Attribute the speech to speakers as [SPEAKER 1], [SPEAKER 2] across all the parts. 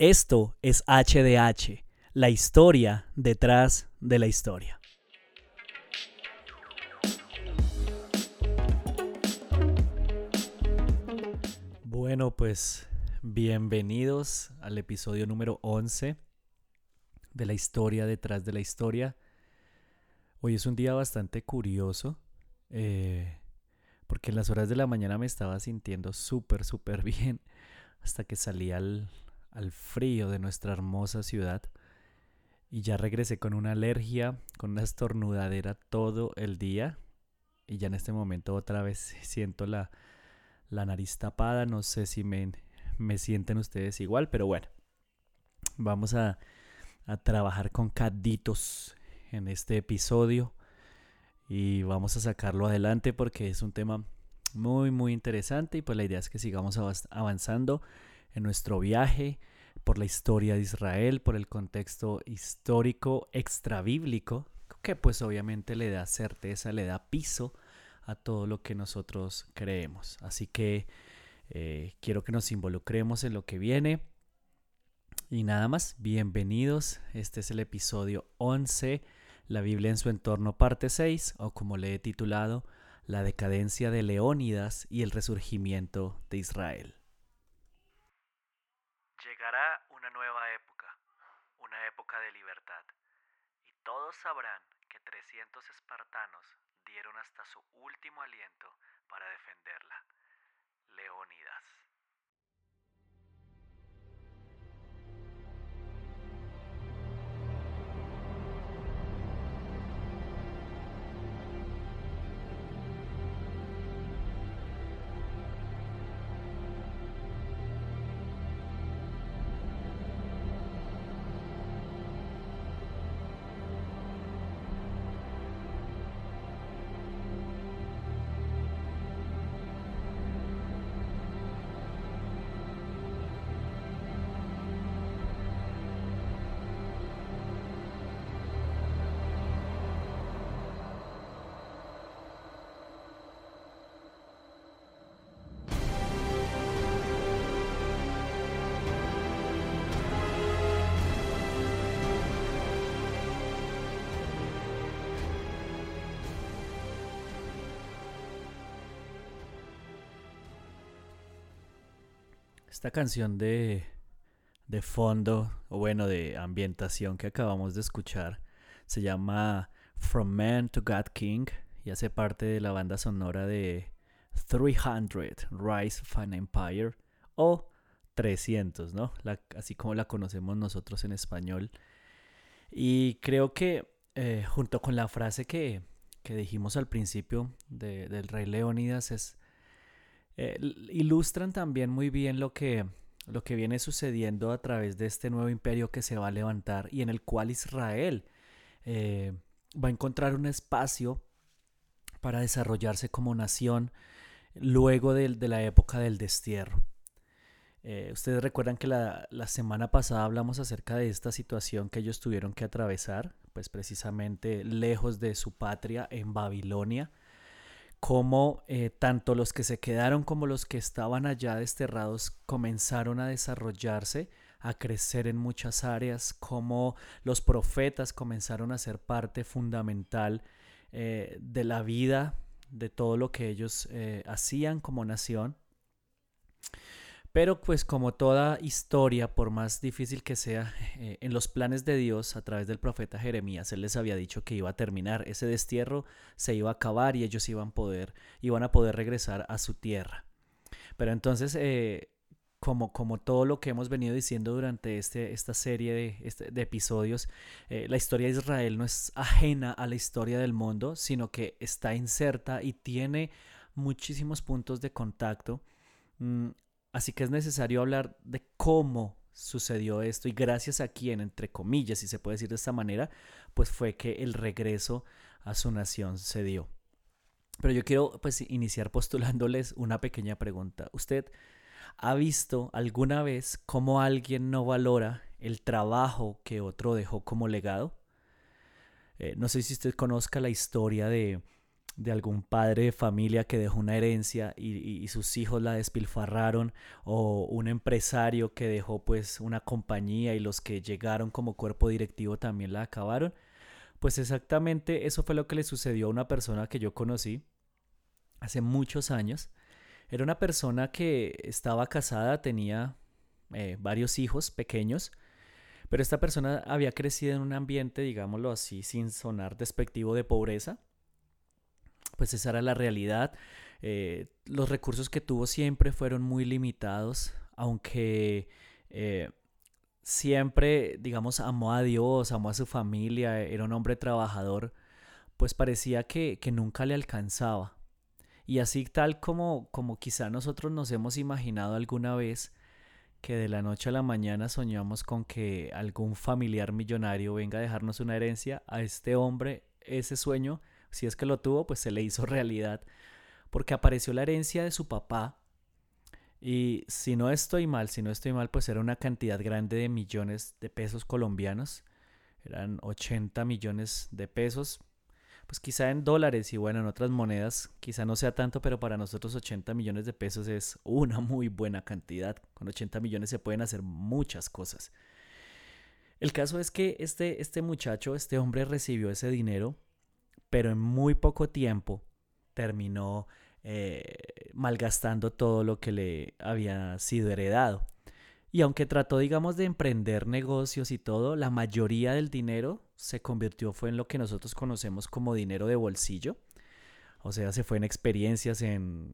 [SPEAKER 1] Esto es HDH, la historia detrás de la historia. Bueno, pues bienvenidos al episodio número 11 de la historia detrás de la historia. Hoy es un día bastante curioso eh, porque en las horas de la mañana me estaba sintiendo súper, súper bien hasta que salí al, al frío de nuestra hermosa ciudad. Y ya regresé con una alergia, con una estornudadera todo el día. Y ya en este momento otra vez siento la, la nariz tapada, no sé si me, me sienten ustedes igual, pero bueno, vamos a, a trabajar con caditos en este episodio. Y vamos a sacarlo adelante porque es un tema muy muy interesante. Y pues la idea es que sigamos avanzando en nuestro viaje por la historia de Israel, por el contexto histórico extrabíblico, que pues obviamente le da certeza, le da piso a todo lo que nosotros creemos. Así que eh, quiero que nos involucremos en lo que viene. Y nada más, bienvenidos. Este es el episodio 11, la Biblia en su entorno, parte 6, o como le he titulado, la decadencia de Leónidas y el resurgimiento de Israel.
[SPEAKER 2] Llegará una nueva época, una de libertad, y todos sabrán que 300 espartanos dieron hasta su último aliento para defenderla. Leónidas.
[SPEAKER 1] Esta canción de, de fondo, o bueno, de ambientación que acabamos de escuchar, se llama From Man to God King y hace parte de la banda sonora de 300 Rise of an Empire o 300, ¿no? así como la conocemos nosotros en español. Y creo que eh, junto con la frase que, que dijimos al principio de, del rey Leónidas es eh, ilustran también muy bien lo que, lo que viene sucediendo a través de este nuevo imperio que se va a levantar y en el cual Israel eh, va a encontrar un espacio para desarrollarse como nación luego de, la época del destierro. Eh, ustedes recuerdan que la, la, semana pasada hablamos acerca de esta situación que ellos tuvieron que atravesar, pues precisamente lejos de su patria en Babilonia, cómo eh, tanto los que se quedaron como los que estaban allá desterrados comenzaron a desarrollarse, a crecer en muchas áreas, cómo los profetas comenzaron a ser parte fundamental eh, de la vida, de todo lo que ellos eh, hacían como nación. Pero pues como toda historia, por más difícil que sea, eh, en los planes de Dios a través del profeta Jeremías, él les había dicho que iba a terminar, ese destierro se iba a acabar y ellos iban, poder, iban a poder regresar a su tierra. Pero entonces, eh, como, como todo lo que hemos venido diciendo durante este, esta serie de, este, episodios, eh, la historia de Israel no es ajena a la historia del mundo, sino que está inserta y tiene muchísimos puntos de contacto. Mm, Así que es necesario hablar de cómo sucedió esto y gracias a quien, entre comillas, si se puede decir de esta manera, pues fue que el regreso a su nación se dio. Pero yo quiero pues iniciar postulándoles una pequeña pregunta. ¿Usted ha visto alguna vez cómo alguien no valora el trabajo que otro dejó como legado? Eh, no sé si usted conozca la historia de, de algún padre de familia que dejó una herencia y, sus hijos la despilfarraron o un empresario que dejó pues una compañía y los que llegaron como cuerpo directivo también la acabaron. Pues exactamente eso fue lo que le sucedió a una persona que yo conocí hace muchos años. Era una persona que estaba casada, tenía eh, varios hijos pequeños, pero esta persona había crecido en un ambiente, digámoslo así, sin sonar despectivo de pobreza pues esa era la realidad. Eh, los recursos que tuvo siempre fueron muy limitados, aunque eh, siempre, digamos, amó a Dios, amó a su familia, era un hombre trabajador, pues parecía que, que nunca le alcanzaba. Y así tal como, como quizá nosotros nos hemos imaginado alguna vez que de la noche a la mañana soñamos con que algún familiar millonario venga a dejarnos una herencia, a este hombre ese sueño si es que lo tuvo, pues se le hizo realidad, porque apareció la herencia de su papá. Y si no estoy mal, si no estoy mal, pues era una cantidad grande de millones de pesos colombianos. Eran 80 millones de pesos. Pues quizá en dólares y bueno, en otras monedas, quizá no sea tanto, pero para nosotros 80 millones de pesos es una muy buena cantidad. Con 80 millones se pueden hacer muchas cosas. El caso es que este, este muchacho, este hombre recibió ese dinero pero en muy poco tiempo terminó eh, malgastando todo lo que le había sido heredado. Y aunque trató, digamos, de emprender negocios y todo, la mayoría del dinero se convirtió fue en lo que nosotros conocemos como dinero de bolsillo. O sea, se fue en experiencias, en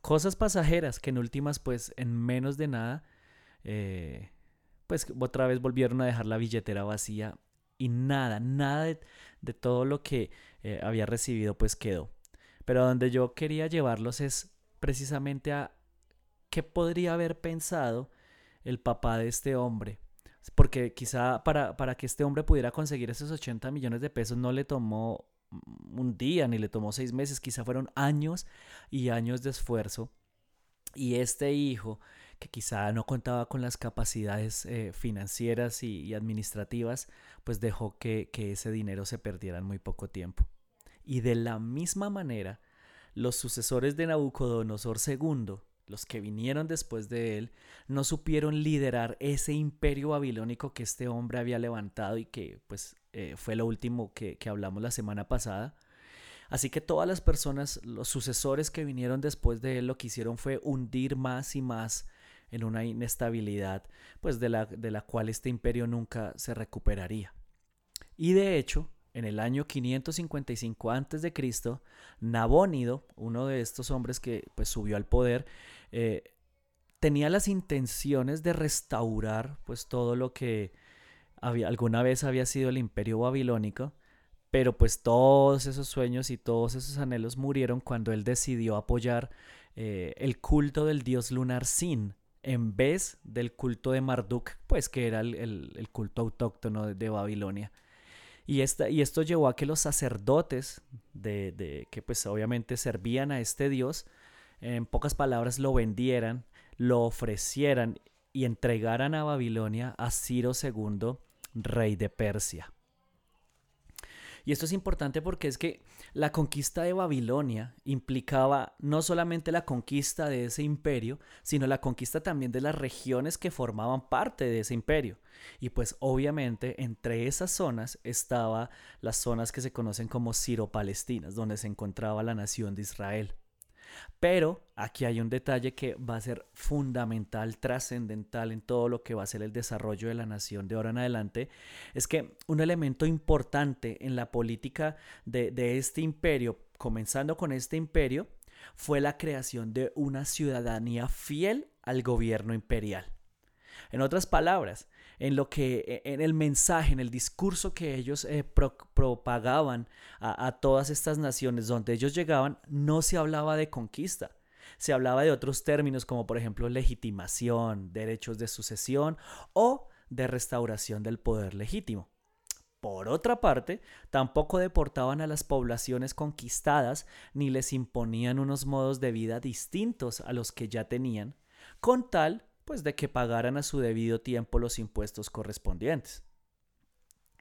[SPEAKER 1] cosas pasajeras que en últimas, pues, en menos de nada, eh, pues otra vez volvieron a dejar la billetera vacía y nada, nada de todo lo que eh, había recibido pues quedó. Pero donde yo quería llevarlos es precisamente a qué podría haber pensado el papá de este hombre. Porque quizá para, para que este hombre pudiera conseguir esos 80 millones de pesos no le tomó un día ni le tomó seis meses, quizá fueron años y años de esfuerzo. Y este hijo, que quizá no contaba con las capacidades eh, financieras y, administrativas, pues dejó que, que ese dinero se perdiera en muy poco tiempo. Y de la misma manera, los sucesores de Nabucodonosor II, los que vinieron después de él, no supieron liderar ese imperio babilónico que este hombre había levantado y que pues eh, fue lo último que, que hablamos la semana pasada. Así que todas las personas, los sucesores que vinieron después de él, lo que hicieron fue hundir más y más en una inestabilidad, pues de la, de la cual este imperio nunca se recuperaría. Y de hecho, en el año 555 a.C., Nabónido, uno de estos hombres que pues, subió al poder, eh, tenía las intenciones de restaurar pues, todo lo que había, alguna vez había sido el imperio babilónico, pero pues todos esos sueños y todos esos anhelos murieron cuando él decidió apoyar eh, el culto del dios lunar Sin en vez del culto de Marduk, pues que era el, culto autóctono de Babilonia. Y, esta, y esto llevó a que los sacerdotes, de, que pues obviamente servían a este dios, en pocas palabras lo vendieran, lo ofrecieran y entregaran a Babilonia a Ciro II, rey de Persia. Y esto es importante porque es que la conquista de Babilonia implicaba no solamente la conquista de ese imperio, sino la conquista también de las regiones que formaban parte de ese imperio. Y pues obviamente entre esas zonas estaba las zonas que se conocen como Ciro-Palestinas, donde se encontraba la nación de Israel. Pero aquí hay un detalle que va a ser fundamental, trascendental en todo lo que va a ser el desarrollo de la nación de ahora en adelante, es que un elemento importante en la política de, este imperio, comenzando con este imperio, fue la creación de una ciudadanía fiel al gobierno imperial. En otras palabras, en lo que, e, en el mensaje, en el discurso que ellos eh, propagaban a, a todas estas naciones donde ellos llegaban, no se hablaba de conquista. Se hablaba de otros términos como por ejemplo legitimación, derechos de sucesión o de restauración del poder legítimo. Por otra parte, tampoco deportaban a las poblaciones conquistadas ni les imponían unos modos de vida distintos a los que ya tenían, con tal pues de que pagaran a su debido tiempo los impuestos correspondientes.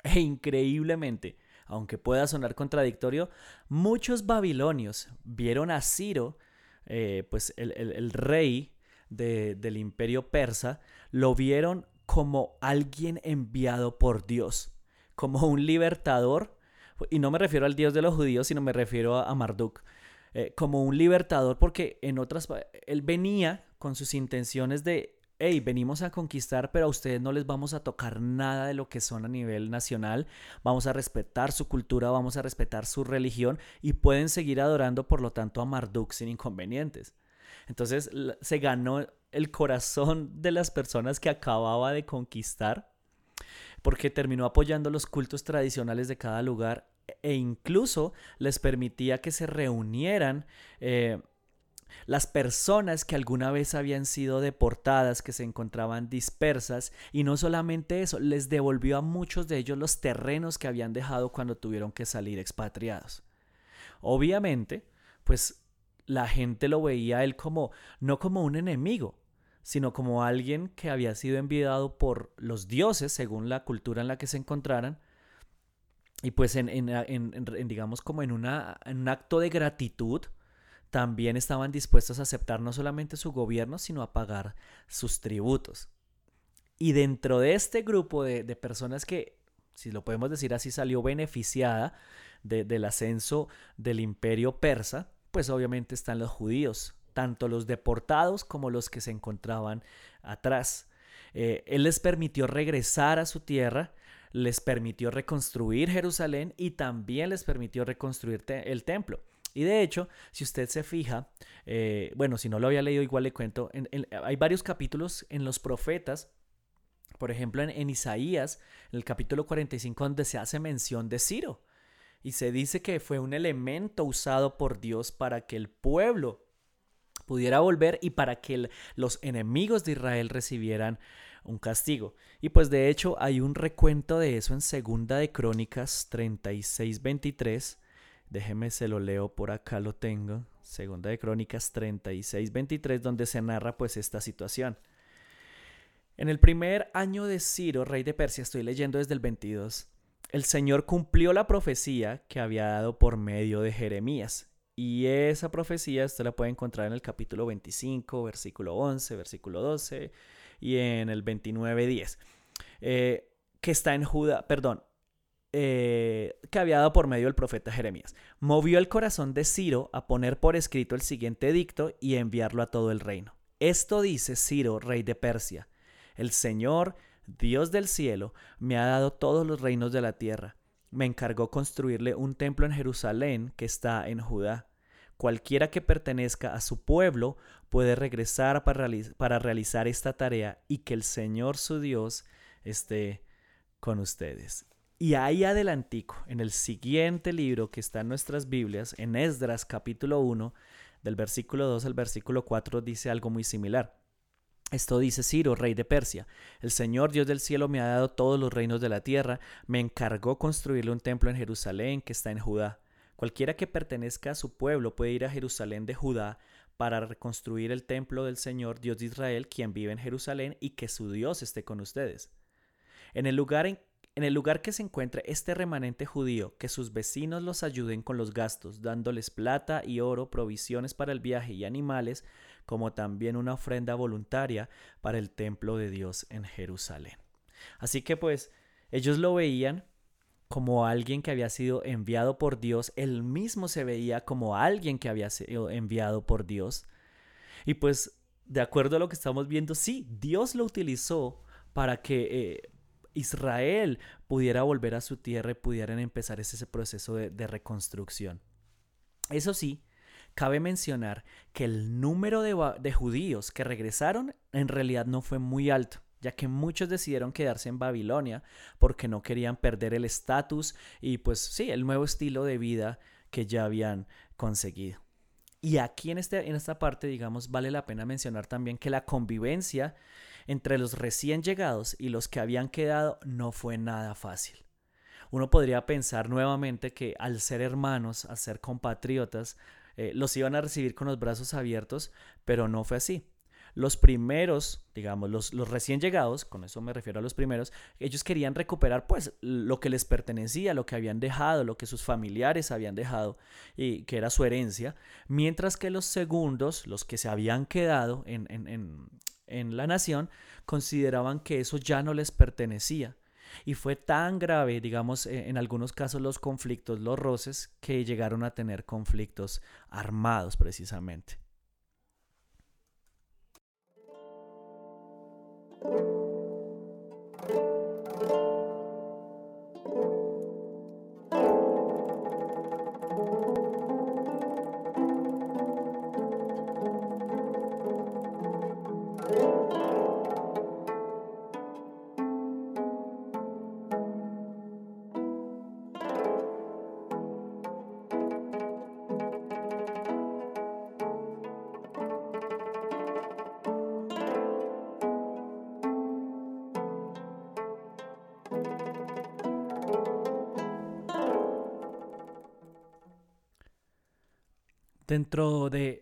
[SPEAKER 1] E increíblemente, aunque pueda sonar contradictorio, muchos babilonios vieron a Ciro, eh, pues el, rey del imperio persa, lo vieron como alguien enviado por Dios, como un libertador, y no me refiero al Dios de los judíos, sino me refiero a, Marduk, eh, como un libertador, porque en otras, él venía con sus intenciones de hey, venimos a conquistar, pero a ustedes no les vamos a tocar nada de lo que son a nivel nacional, vamos a respetar su cultura, vamos a respetar su religión y pueden seguir adorando, por lo tanto, a Marduk sin inconvenientes. Entonces se ganó el corazón de las personas que acababa de conquistar porque terminó apoyando los cultos tradicionales de cada lugar e incluso les permitía que se reunieran eh, las personas que alguna vez habían sido deportadas, que se encontraban dispersas, y no solamente eso, les devolvió a muchos de ellos los terrenos que habían dejado cuando tuvieron que salir expatriados. Obviamente, pues la gente lo veía a él como, no como un enemigo, sino como alguien que había sido enviado por los dioses, según la cultura en la que se encontraran, y pues en, digamos como en, una, en un acto de gratitud, también estaban dispuestos a aceptar no solamente su gobierno, sino a pagar sus tributos. Y dentro de este grupo de, personas que, si lo podemos decir así, salió beneficiada del ascenso del imperio persa, pues obviamente están los judíos, tanto los deportados como los que se encontraban atrás. Eh, él les permitió regresar a su tierra, les permitió reconstruir Jerusalén y también les permitió reconstruir el templo. Y de hecho, si usted se fija, eh, bueno, si no lo había leído, igual le cuento, hay varios capítulos en los profetas, por ejemplo, en, Isaías, en el capítulo 45, donde se hace mención de Ciro. Y se dice que fue un elemento usado por Dios para que el pueblo pudiera volver y para que los enemigos de Israel recibieran un castigo. Y pues de hecho hay un recuento de eso en Segunda de Crónicas 36, 23 Déjeme se lo leo por acá, lo tengo. Segunda de Crónicas 36, 23, donde se narra pues esta situación. En el primer año de Ciro, rey de Persia, estoy leyendo desde el 22, el Señor cumplió la profecía que había dado por medio de Jeremías. Y esa profecía usted la puede encontrar en el capítulo 25, versículo 11, versículo 12 y en el 29, 10. Eh, que está en Judá, perdón, eh, que había dado por medio del profeta Jeremías. Movió el corazón de Ciro a poner por escrito el siguiente edicto y enviarlo a todo el reino. Esto dice Ciro, rey de Persia. El Señor, Dios del cielo, me ha dado todos los reinos de la tierra. Me encargó construirle un templo en Jerusalén que está en Judá. Cualquiera que pertenezca a su pueblo puede regresar para, para realizar esta tarea y que el Señor su Dios esté con ustedes. Y ahí adelantico, en el siguiente libro que está en nuestras Biblias, en Esdras capítulo 1, del versículo 2 al versículo 4, dice algo muy similar. Esto dice Ciro, rey de Persia. El Señor Dios del cielo me ha dado todos los reinos de la tierra, me encargó construirle un templo en Jerusalén que está en Judá. Cualquiera que pertenezca a su pueblo puede ir a Jerusalén de Judá para reconstruir el templo del Señor Dios de Israel, quien vive en Jerusalén, y que su Dios esté con ustedes. En el lugar en en el lugar que se encuentre este remanente judío, que sus vecinos los ayuden con los gastos, dándoles plata y oro, provisiones para el viaje y animales, como también una ofrenda voluntaria para el templo de Dios en Jerusalén. Así que pues ellos lo veían como alguien que había sido enviado por Dios, él mismo se veía como alguien que había sido enviado por Dios. Y pues, de acuerdo a lo que estamos viendo, sí, Dios lo utilizó para que eh, Israel pudiera volver a su tierra y pudieran empezar ese proceso de, reconstrucción. Eso sí, cabe mencionar que el número de, judíos que regresaron en realidad no fue muy alto, ya que muchos decidieron quedarse en Babilonia porque no querían perder el estatus y pues sí, el nuevo estilo de vida que ya habían conseguido. Y aquí en, este, en esta parte, digamos, vale la pena mencionar también que la convivencia entre los recién llegados y los que habían quedado no fue nada fácil. Uno podría pensar nuevamente que al ser hermanos, al ser compatriotas, eh, los iban a recibir con los brazos abiertos, pero no fue así. los primeros, digamos, los, los, recién llegados, con eso me refiero a los primeros, ellos querían recuperar pues lo que les pertenecía, lo que habían dejado, lo que sus familiares habían dejado y que era su herencia, mientras que los segundos, los que se habían quedado en, en, en, en la nación, consideraban que eso ya no les pertenecía. Y fue tan grave, digamos, e, en algunos casos los conflictos, los roces, que llegaron a tener conflictos armados precisamente.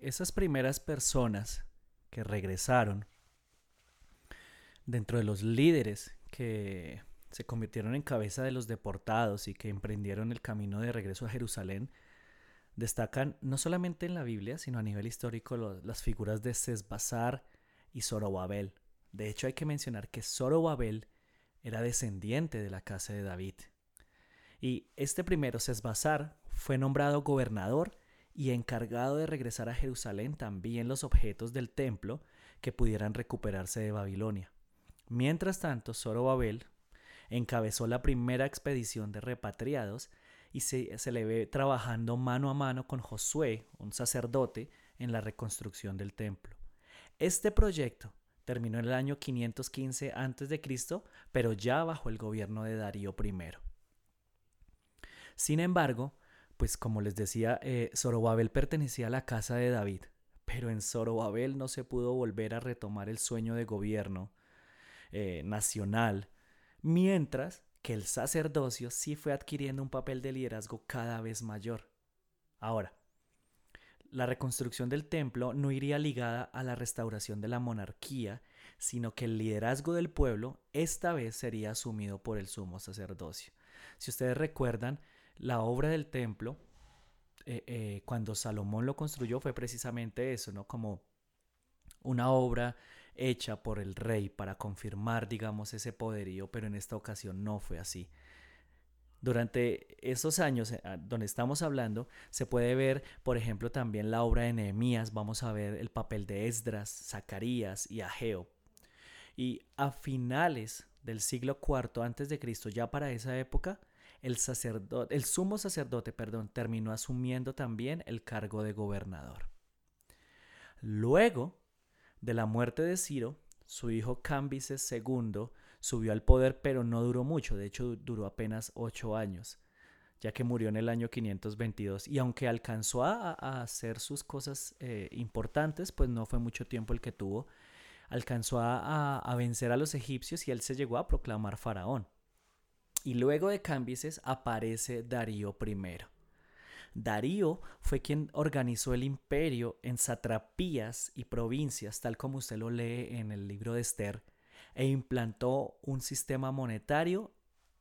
[SPEAKER 1] Esas primeras personas que regresaron, dentro de los líderes que se convirtieron en cabeza de los deportados y que emprendieron el camino de regreso a Jerusalén, destacan no solamente en la Biblia, sino a nivel histórico las figuras de Sesbazar y Zorobabel. De hecho, hay que mencionar que Zorobabel era descendiente de la casa de David. Y este primero, Sesbazar, fue nombrado gobernador y encargado de regresar a Jerusalén también los objetos del templo que pudieran recuperarse de Babilonia. Mientras tanto, Zorobabel encabezó la primera expedición de repatriados y se, se, le ve trabajando mano a mano con Josué, un sacerdote, en la reconstrucción del templo. Este proyecto terminó en el año 515 a.C., pero ya bajo el gobierno de Darío I. Sin embargo, pues como les decía, eh, Zorobabel pertenecía a la casa de David, pero en Zorobabel no se pudo volver a retomar el sueño de gobierno eh, nacional, mientras que el sacerdocio sí fue adquiriendo un papel de liderazgo cada vez mayor. Ahora, la reconstrucción del templo no iría ligada a la restauración de la monarquía, sino que el liderazgo del pueblo esta vez sería asumido por el sumo sacerdocio. Si ustedes recuerdan, la obra del templo, eh, eh, cuando Salomón lo construyó, fue precisamente eso, ¿no? Como una obra hecha por el rey para confirmar, digamos, ese poderío, pero en esta ocasión no fue así. Durante esos años eh, donde estamos hablando, se puede ver, por ejemplo, también la obra de Nehemías, vamos a ver el papel de Esdras, Zacarías y Ageo. Y a finales del siglo IV antes de Cristo, ya para esa época, el, sacerdote, el sumo sacerdote perdón, terminó asumiendo también el cargo de gobernador. Luego de la muerte de Ciro, su hijo Cambises II subió al poder, pero no duró mucho, de hecho duró apenas ocho años, ya que murió en el año 522. Y aunque alcanzó a, hacer sus cosas eh, importantes, pues no fue mucho tiempo el que tuvo. Alcanzó a vencer a los egipcios y él se llegó a proclamar faraón. Y luego de Cambises aparece Darío I. Darío fue quien organizó el imperio en satrapías y provincias, tal como usted lo lee en el libro de Esther, e implantó un sistema monetario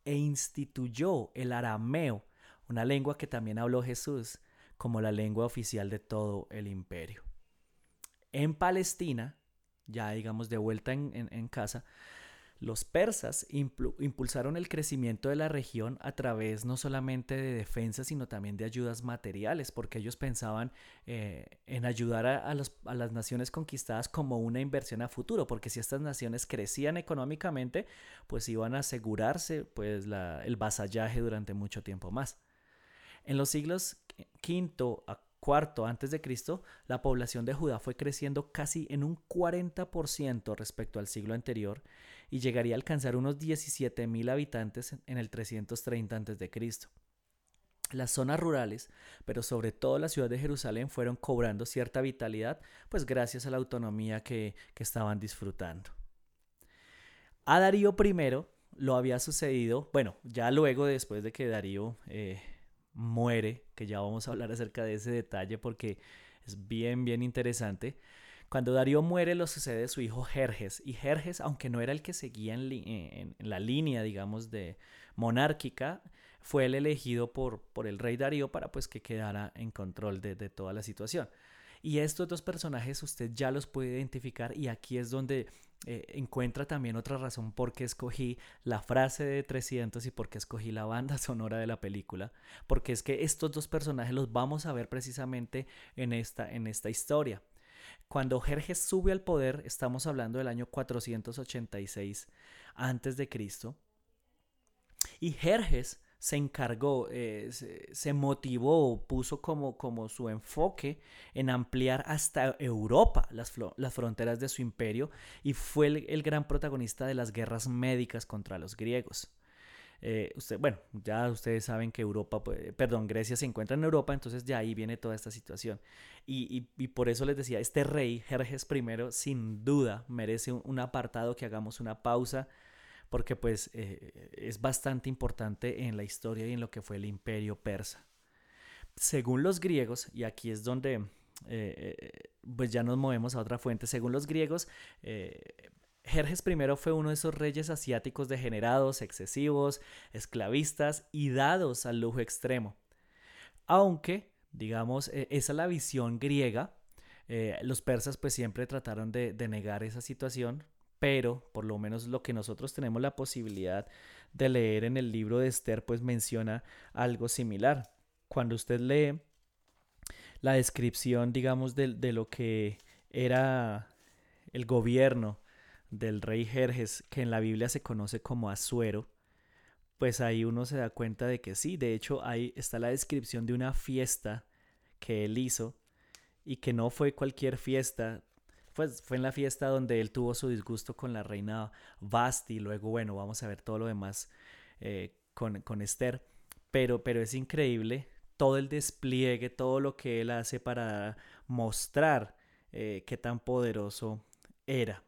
[SPEAKER 1] e instituyó el arameo, una lengua que también habló Jesús, como la lengua oficial de todo el imperio. En Palestina, ya digamos de vuelta en, en casa, los persas impulsaron el crecimiento de la región a través no solamente de defensa, sino también de ayudas materiales, porque ellos pensaban eh, en ayudar a, las naciones conquistadas como una inversión a futuro, porque si estas naciones crecían económicamente, pues iban a asegurarse pues, el vasallaje durante mucho tiempo más. En los siglos V a IV antes de Cristo, la población de Judá fue creciendo casi en un 40% respecto al siglo anterior y llegaría a alcanzar unos 17.000 habitantes en el 330 a.C. Las zonas rurales, pero sobre todo la ciudad de Jerusalén, fueron cobrando cierta vitalidad, pues gracias a la autonomía que, estaban disfrutando. A Darío I lo había sucedido, bueno, ya luego después de que Darío eh, muere, que ya vamos a hablar acerca de ese detalle porque es bien, bien interesante, Cuando Darío muere, lo sucede su hijo Jerjes. Y Jerjes, aunque no era el que seguía en, la línea, digamos, de monárquica, fue el elegido por, por el rey Darío para pues que quedara en control de, de toda la situación. Y estos dos personajes usted ya los puede identificar y aquí es donde eh, encuentra también otra razón por qué escogí la frase de 300 y por qué escogí la banda sonora de la película. Porque es que estos dos personajes los vamos a ver precisamente en esta, en esta historia. Cuando Jerjes sube al poder, estamos hablando del año 486 antes de Cristo, y Jerjes se encargó, eh, se, motivó, puso como, como su enfoque en ampliar hasta Europa las, las fronteras de su imperio y fue el, gran protagonista de las guerras médicas contra los griegos. Eh, usted, bueno, ya ustedes saben que Europa, pues, perdón, Grecia se encuentra en Europa, entonces de ahí viene toda esta situación. Y, y, por eso les decía, este rey, Jerjes I, sin duda merece un apartado que hagamos una pausa porque pues eh, es bastante importante en la historia y en lo que fue el imperio persa. Según los griegos, y aquí es donde eh, eh, pues ya nos movemos a otra fuente, según los griegos, Jerjes I fue uno de esos reyes asiáticos degenerados, excesivos, esclavistas y dados al lujo extremo. Aunque, digamos, esa es la visión griega, los persas pues siempre trataron de, negar esa situación, pero por lo menos lo que nosotros tenemos la posibilidad de leer en el libro de Esther, pues menciona algo similar. Cuando usted lee la descripción, digamos, de lo que era el gobierno del rey Jerjes, que en la Biblia se conoce como Asuero, pues ahí uno se da cuenta de que sí, de hecho ahí está la descripción de una fiesta que él hizo y que no fue cualquier fiesta, pues fue en la fiesta donde él tuvo su disgusto con la reina Basti, luego bueno, vamos a ver todo lo demás eh, con, con, Esther, pero, pero es increíble todo el despliegue, todo lo que él hace para mostrar eh, qué tan poderoso era.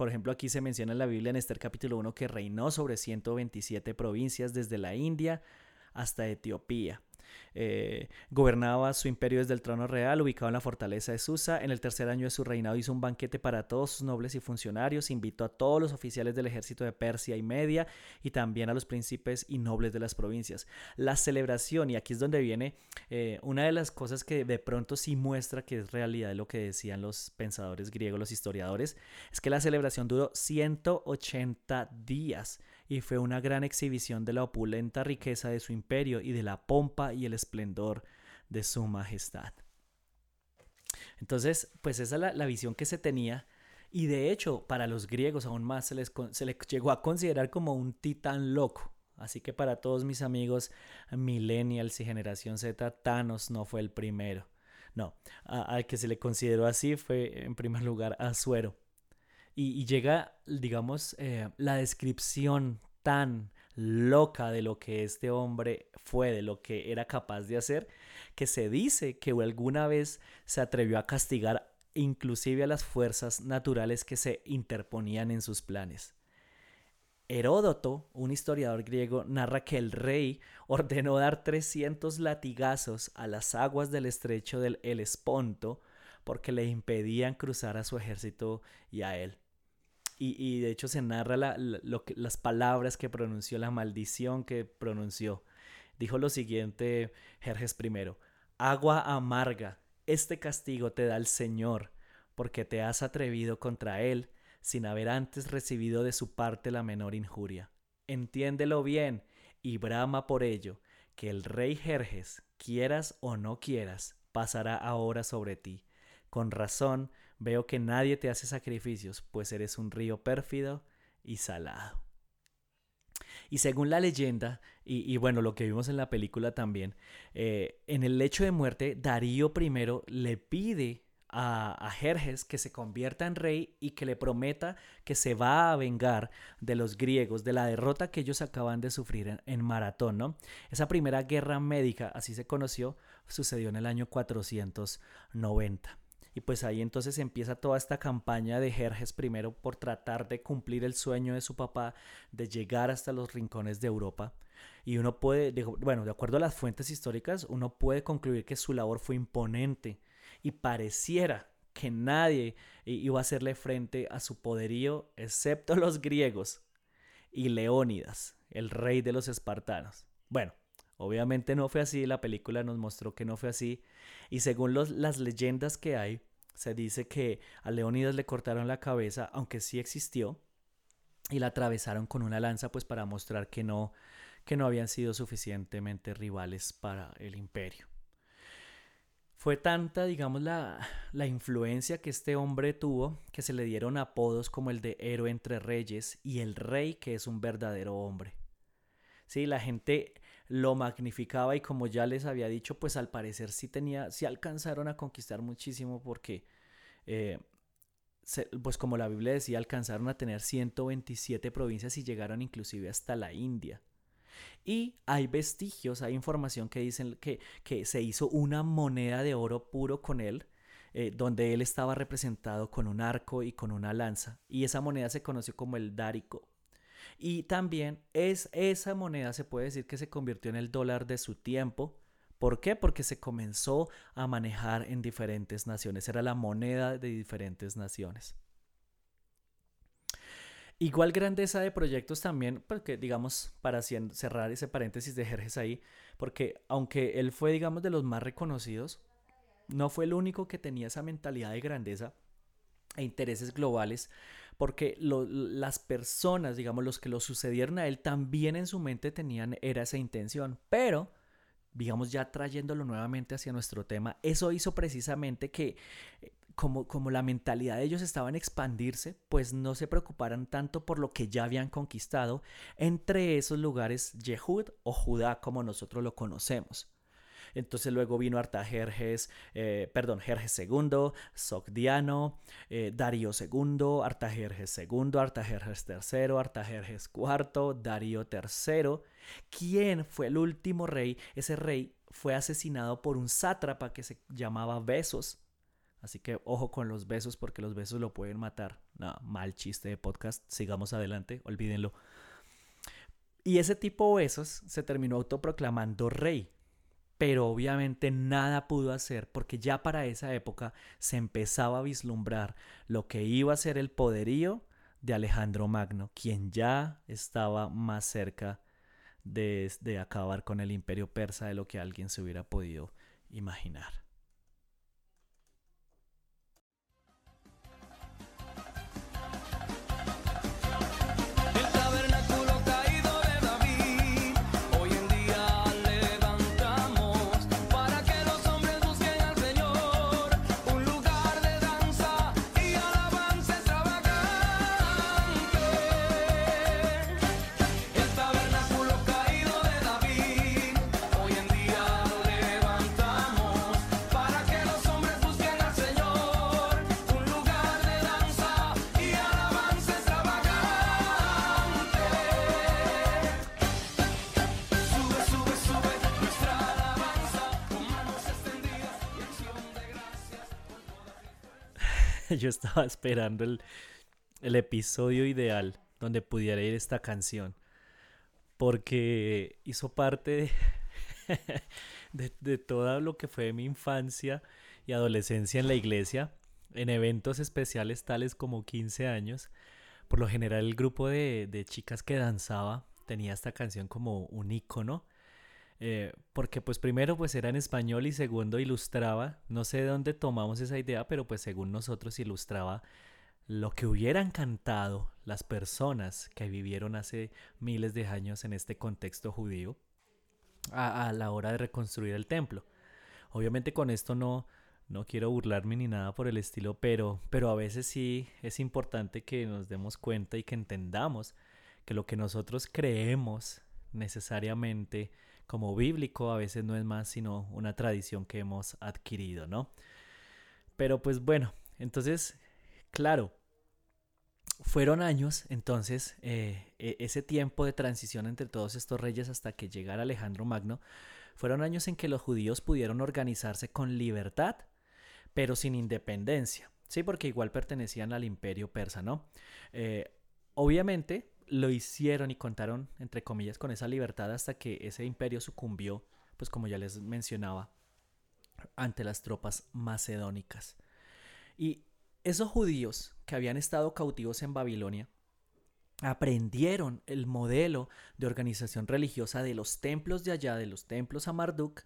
[SPEAKER 1] Por ejemplo, aquí se menciona en la Biblia en Esther capítulo 1 que reinó sobre 127 provincias desde la India hasta Etiopía. Eh, gobernaba su imperio desde el trono real, ubicado en la fortaleza de Susa. En el tercer año de su reinado hizo un banquete para todos sus nobles y funcionarios, invitó a todos los oficiales del ejército de Persia y Media y también a los príncipes y nobles de las provincias. La celebración, y aquí es donde viene eh, una de las cosas que de pronto sí muestra que es realidad lo que decían los pensadores griegos, los historiadores, es que la celebración duró 180 días y fue una gran exhibición de la opulenta riqueza de su imperio y de la pompa y el esplendor de su majestad. Entonces, pues esa es la, visión que se tenía y de hecho para los griegos aún más se les, se llegó a considerar como un titán loco. Así que para todos mis amigos millennials y generación Z, Thanos no fue el primero. No, al que se le consideró así fue en primer lugar Azuero. Y, llega, digamos, eh, la descripción tan loca de lo que este hombre fue, de lo que era capaz de hacer, que se dice que alguna vez se atrevió a castigar inclusive a las fuerzas naturales que se interponían en sus planes. Heródoto, un historiador griego, narra que el rey ordenó dar 300 latigazos a las aguas del estrecho del Helesponto porque le impedían cruzar a su ejército y a él. Y, de hecho se narra las palabras que pronunció, la maldición que pronunció. Dijo lo siguiente Jerjes I, agua amarga, este castigo te da el Señor, porque te has atrevido contra Él sin haber antes recibido de su parte la menor injuria. Entiéndelo bien y brama por ello, que el rey Jerjes, quieras o no quieras, pasará ahora sobre ti. Con razón, Veo que nadie te hace sacrificios, pues eres un río pérfido y salado. Y según la leyenda, y, bueno, lo que vimos en la película también, eh, en el lecho de muerte, Darío I le pide a, a, Jerjes que se convierta en rey y que le prometa que se va a vengar de los griegos, de la derrota que ellos acaban de sufrir en, en Maratón, ¿no? Esa primera guerra médica, así se conoció, sucedió en el año 490. Y pues ahí entonces empieza toda esta campaña de Jerjes primero por tratar de cumplir el sueño de su papá de llegar hasta los rincones de Europa. Y uno puede, bueno, de acuerdo a las fuentes históricas, uno puede concluir que su labor fue imponente y pareciera que nadie iba a hacerle frente a su poderío excepto los griegos y Leónidas, el rey de los espartanos. Bueno, obviamente no fue así, la película nos mostró que no fue así y según las leyendas que hay, se dice que a Leónidas le cortaron la cabeza, aunque sí existió, y la atravesaron con una lanza pues para mostrar que no, que no habían sido suficientemente rivales para el imperio. Fue tanta, digamos, la, la, influencia que este hombre tuvo que se le dieron apodos como el de héroe entre reyes y el rey que es un verdadero hombre. Sí, la gente lo magnificaba y como ya les había dicho, pues al parecer sí tenía, sí alcanzaron a conquistar muchísimo porque, eh, pues como la Biblia decía, alcanzaron a tener 127 provincias y llegaron inclusive hasta la India. Y hay vestigios, hay información que dicen que, que se hizo una moneda de oro puro con él, eh, donde él estaba representado con un arco y con una lanza. Y esa moneda se conoció como el dárico. Y también es, esa moneda se puede decir que se convirtió en el dólar de su tiempo. ¿Por qué? Porque se comenzó a manejar en diferentes naciones. Era la moneda de diferentes naciones. Igual grandeza de proyectos también, porque digamos, para cerrar ese paréntesis de Jerjes ahí, porque aunque él fue, digamos, de los más reconocidos, no fue el único que tenía esa mentalidad de grandeza e intereses globales, porque las personas, digamos, los que lo sucedieron a él, también en su mente tenían, era esa intención, pero digamos ya trayéndolo nuevamente hacia nuestro tema, eso hizo precisamente que eh, como, como la mentalidad de ellos estaba en expandirse, pues no se preocuparan tanto por lo que ya habían conquistado entre esos lugares Yehud o Judá como nosotros lo conocemos. Entonces luego vino Artajerjes, eh, perdón, Jerjes II, Sogdiano, eh, Darío II, Artajerjes II, Artajerjes III, Artajerjes IV, Darío III. ¿Quién fue el último rey? Ese rey fue asesinado por un sátrapa que se llamaba Besos. Así que ojo con los besos porque los besos lo pueden matar. No, mal chiste de podcast. Sigamos adelante, olvídenlo. Y ese tipo de besos se terminó autoproclamando rey pero obviamente nada pudo hacer porque ya para esa época se empezaba a vislumbrar lo que iba a ser el poderío de Alejandro Magno, quien ya estaba más cerca de, de acabar con el imperio persa de lo que alguien se hubiera podido imaginar. yo estaba esperando el, episodio ideal donde pudiera ir esta canción. Porque hizo parte de, de, todo lo que fue mi infancia y adolescencia en la iglesia, en eventos especiales tales como 15 años. Por lo general el grupo de, de chicas que danzaba tenía esta canción como un icono eh, porque pues primero pues era en español y segundo ilustraba, no sé de dónde tomamos esa idea, pero pues según nosotros ilustraba lo que hubieran cantado las personas que vivieron hace miles de años en este contexto judío a, la hora de reconstruir el templo. Obviamente con esto no, no quiero burlarme ni nada por el estilo, pero, pero a veces sí es importante que nos demos cuenta y que entendamos que lo que nosotros creemos necesariamente como bíblico, a veces no es más sino una tradición que hemos adquirido, ¿no? Pero pues bueno, entonces, claro, fueron años, entonces, eh, e, ese tiempo de transición entre todos estos reyes hasta que llegara Alejandro Magno, fueron años en que los judíos pudieron organizarse con libertad, pero sin independencia, ¿sí? Porque igual pertenecían al imperio persa, ¿no? Eh, obviamente, lo hicieron y contaron, entre comillas, con esa libertad hasta que ese imperio sucumbió, pues como ya les mencionaba, ante las tropas macedónicas. Y esos judíos que habían estado cautivos en Babilonia aprendieron el modelo de organización religiosa de los templos de allá, de los templos a Marduk,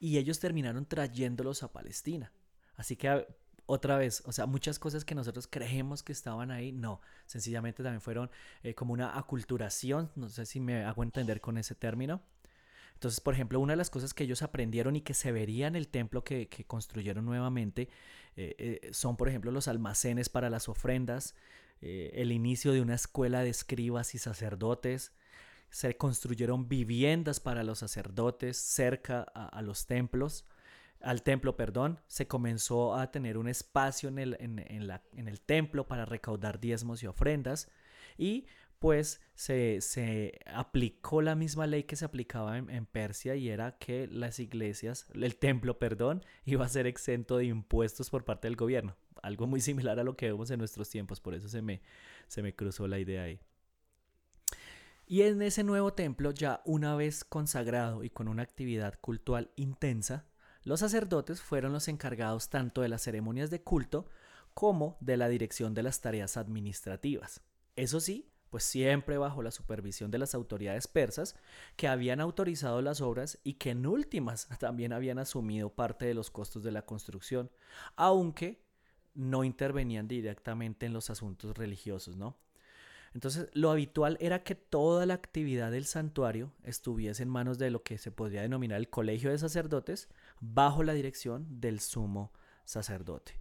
[SPEAKER 1] y ellos terminaron trayéndolos a Palestina. Así que otra vez, o sea, muchas cosas que nosotros creemos que estaban ahí, no, sencillamente también fueron eh, como una aculturación, no sé si me hago entender con ese término. Entonces, por ejemplo, una de las cosas que ellos aprendieron y que se vería en el templo que, construyeron nuevamente eh, eh, son, por ejemplo, los almacenes para las ofrendas, el inicio de una escuela de escribas y sacerdotes, se construyeron viviendas para los sacerdotes cerca a, los templos, al templo, perdón, se comenzó a tener un espacio en el, en el templo para recaudar diezmos y ofrendas y pues se, aplicó la misma ley que se aplicaba en, Persia y era que las iglesias, el templo, perdón, iba a ser exento de impuestos por parte del gobierno. Algo muy similar a lo que vemos en nuestros tiempos, por eso se me, se me cruzó la idea ahí. Y en ese nuevo templo, ya una vez consagrado y con una actividad cultural intensa, los sacerdotes fueron los encargados tanto de las ceremonias de culto como de la dirección de las tareas administrativas. Eso sí, pues siempre bajo la supervisión de las autoridades persas que habían autorizado las obras y que en últimas también habían asumido parte de los costos de la construcción, aunque no intervenían directamente en los asuntos religiosos, ¿no? Entonces, lo habitual era que toda la actividad del santuario estuviese en manos de lo que se podría denominar el colegio de sacerdotes, bajo la dirección del sumo sacerdote.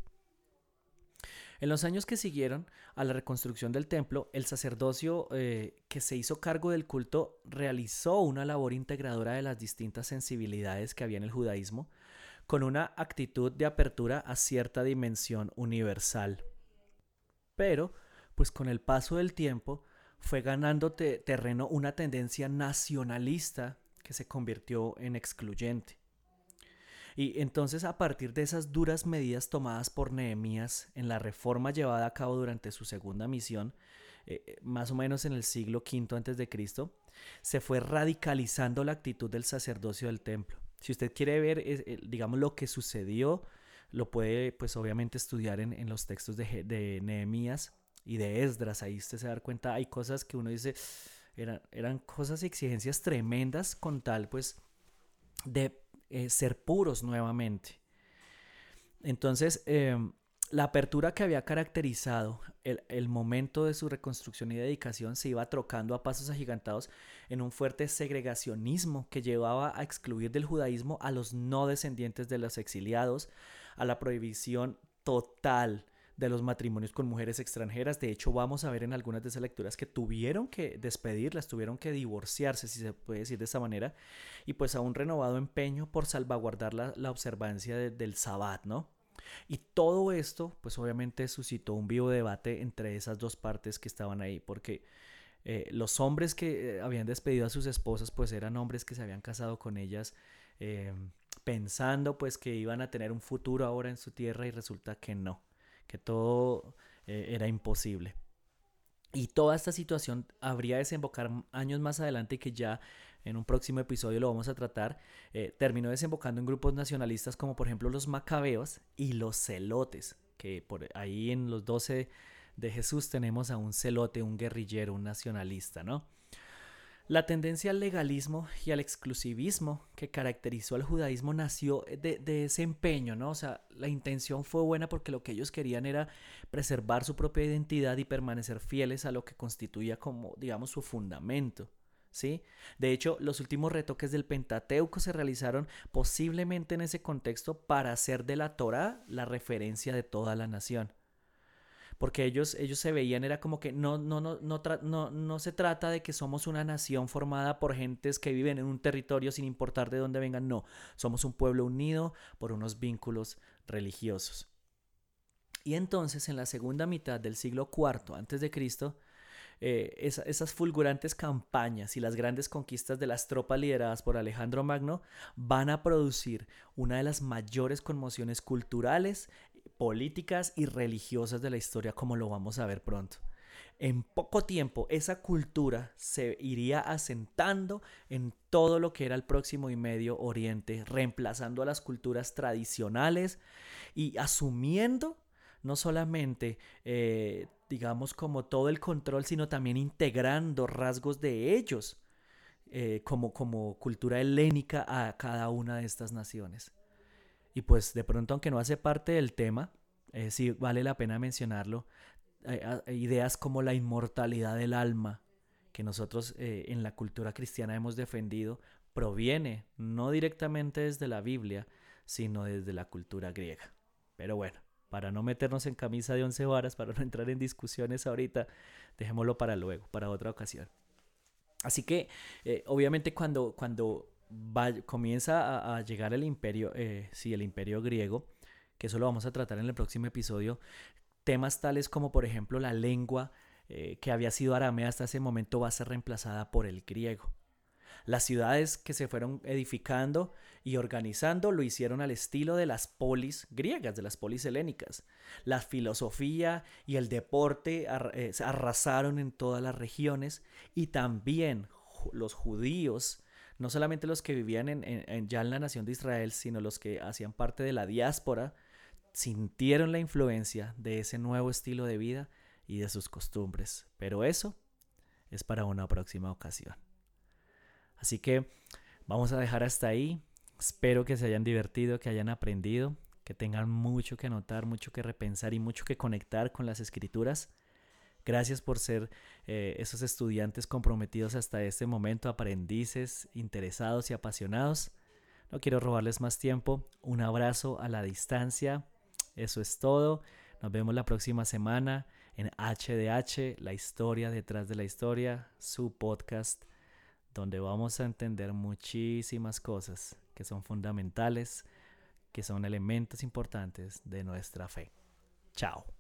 [SPEAKER 1] En los años que siguieron a la reconstrucción del templo, el sacerdocio eh, que se hizo cargo del culto realizó una labor integradora de las distintas sensibilidades que había en el judaísmo, con una actitud de apertura a cierta dimensión universal. Pero, pues con el paso del tiempo, fue ganando terreno una tendencia nacionalista que se convirtió en excluyente. Y entonces a partir de esas duras medidas tomadas por Nehemías en la reforma llevada a cabo durante su segunda misión, eh, eh, más o menos en el siglo V Cristo, se fue radicalizando la actitud del sacerdocio del templo. Si usted quiere ver, eh, digamos, lo que sucedió, lo puede, pues obviamente, estudiar en, los textos de Nehemías y de Esdras. Ahí usted se da cuenta, hay cosas que uno dice, eran, eran cosas y exigencias tremendas con tal, pues, de eh, ser puros nuevamente. Entonces, em, la apertura que había caracterizado el, momento de su reconstrucción y dedicación se iba trocando a pasos agigantados en un fuerte segregacionismo que llevaba a excluir del judaísmo a los no descendientes de los exiliados, a la prohibición total de los matrimonios con mujeres extranjeras. De hecho, vamos a ver en algunas de esas lecturas que tuvieron que despedirlas, tuvieron que divorciarse, si se puede decir de esa manera, y pues a un renovado empeño por salvaguardar la, observancia del sabbat, ¿no? Y todo esto, pues obviamente suscitó un vivo debate entre esas dos partes que estaban ahí, porque eh, los hombres que eh, habían despedido a sus esposas, pues eran hombres que se habían casado con ellas. Eh, pensando pues que iban a tener un futuro ahora en su tierra y resulta que no que todo eh, era imposible. Y toda esta situación habría desembocar años más adelante que ya en un próximo episodio lo vamos a tratar, eh, terminó desembocando en grupos nacionalistas como por ejemplo los macabeos y los celotes, que por ahí en los 12 de Jesús tenemos a un celote, un guerrillero, un nacionalista, ¿no? La tendencia al legalismo y al exclusivismo que caracterizó al judaísmo nació de, ese empeño, ¿no? O sea, la intención fue buena porque lo que ellos querían era preservar su propia identidad y permanecer fieles a lo que constituía como, digamos, su fundamento. ¿Sí? De hecho, los últimos retoques del Pentateuco se realizaron posiblemente en ese contexto para hacer de la Torá la referencia de toda la nación porque ellos, ellos se veían, era como que no, no, no, no, no, no se trata de que somos una nación formada por gentes que viven en un territorio sin importar de dónde vengan, no, somos un pueblo unido por unos vínculos religiosos. Y entonces en la segunda mitad del siglo IV antes eh, esas fulgurantes campañas y las grandes conquistas de las tropas lideradas por Alejandro Magno van a producir una de las mayores conmociones culturales políticas y religiosas de la historia como lo vamos a ver pronto. En poco tiempo esa cultura se iría asentando en todo lo que era el próximo y medio oriente, reemplazando a las culturas tradicionales y asumiendo no solamente, eh, digamos, como todo el control, sino también integrando rasgos de ellos eh, como, como cultura helénica a cada una de estas naciones. Y pues de pronto, aunque no hace parte del tema, eh, sí vale la pena mencionarlo, ideas como la inmortalidad del alma, que nosotros en la cultura cristiana hemos defendido, proviene no directamente desde la Biblia, sino desde la cultura griega. Pero bueno, para no meternos en camisa de once varas, para no entrar en discusiones ahorita, dejémoslo para luego, para otra ocasión. Así que, eh, obviamente, cuando, cuando comienza a, llegar el imperio, eh, sí, el imperio griego, que eso lo vamos a tratar en el próximo episodio, temas tales como, por ejemplo, la lengua eh, que había sido aramea hasta ese momento va a ser reemplazada por el griego. Las ciudades que se fueron edificando y organizando lo hicieron al estilo de las polis griegas, de las polis helénicas. La filosofía y el deporte eh, arrasaron en todas las regiones y también los judíos, no solamente los que vivían en, ya en la nación de Israel, sino los que hacían parte de la diáspora, sintieron la influencia de ese nuevo estilo de vida y de sus costumbres. Pero eso es para una próxima ocasión. Así que vamos a dejar hasta ahí. Espero que se hayan divertido, que hayan aprendido, que tengan mucho que anotar, mucho que repensar y mucho que conectar con las escrituras. Gracias por ser eh, esos estudiantes comprometidos hasta este momento, aprendices, interesados y apasionados. No quiero robarles más tiempo. Un abrazo a la distancia. Eso es todo. Nos vemos la próxima semana en HDH, la historia detrás de la historia, su podcast donde vamos a entender muchísimas cosas que son fundamentales, que son elementos importantes de nuestra fe. Chao.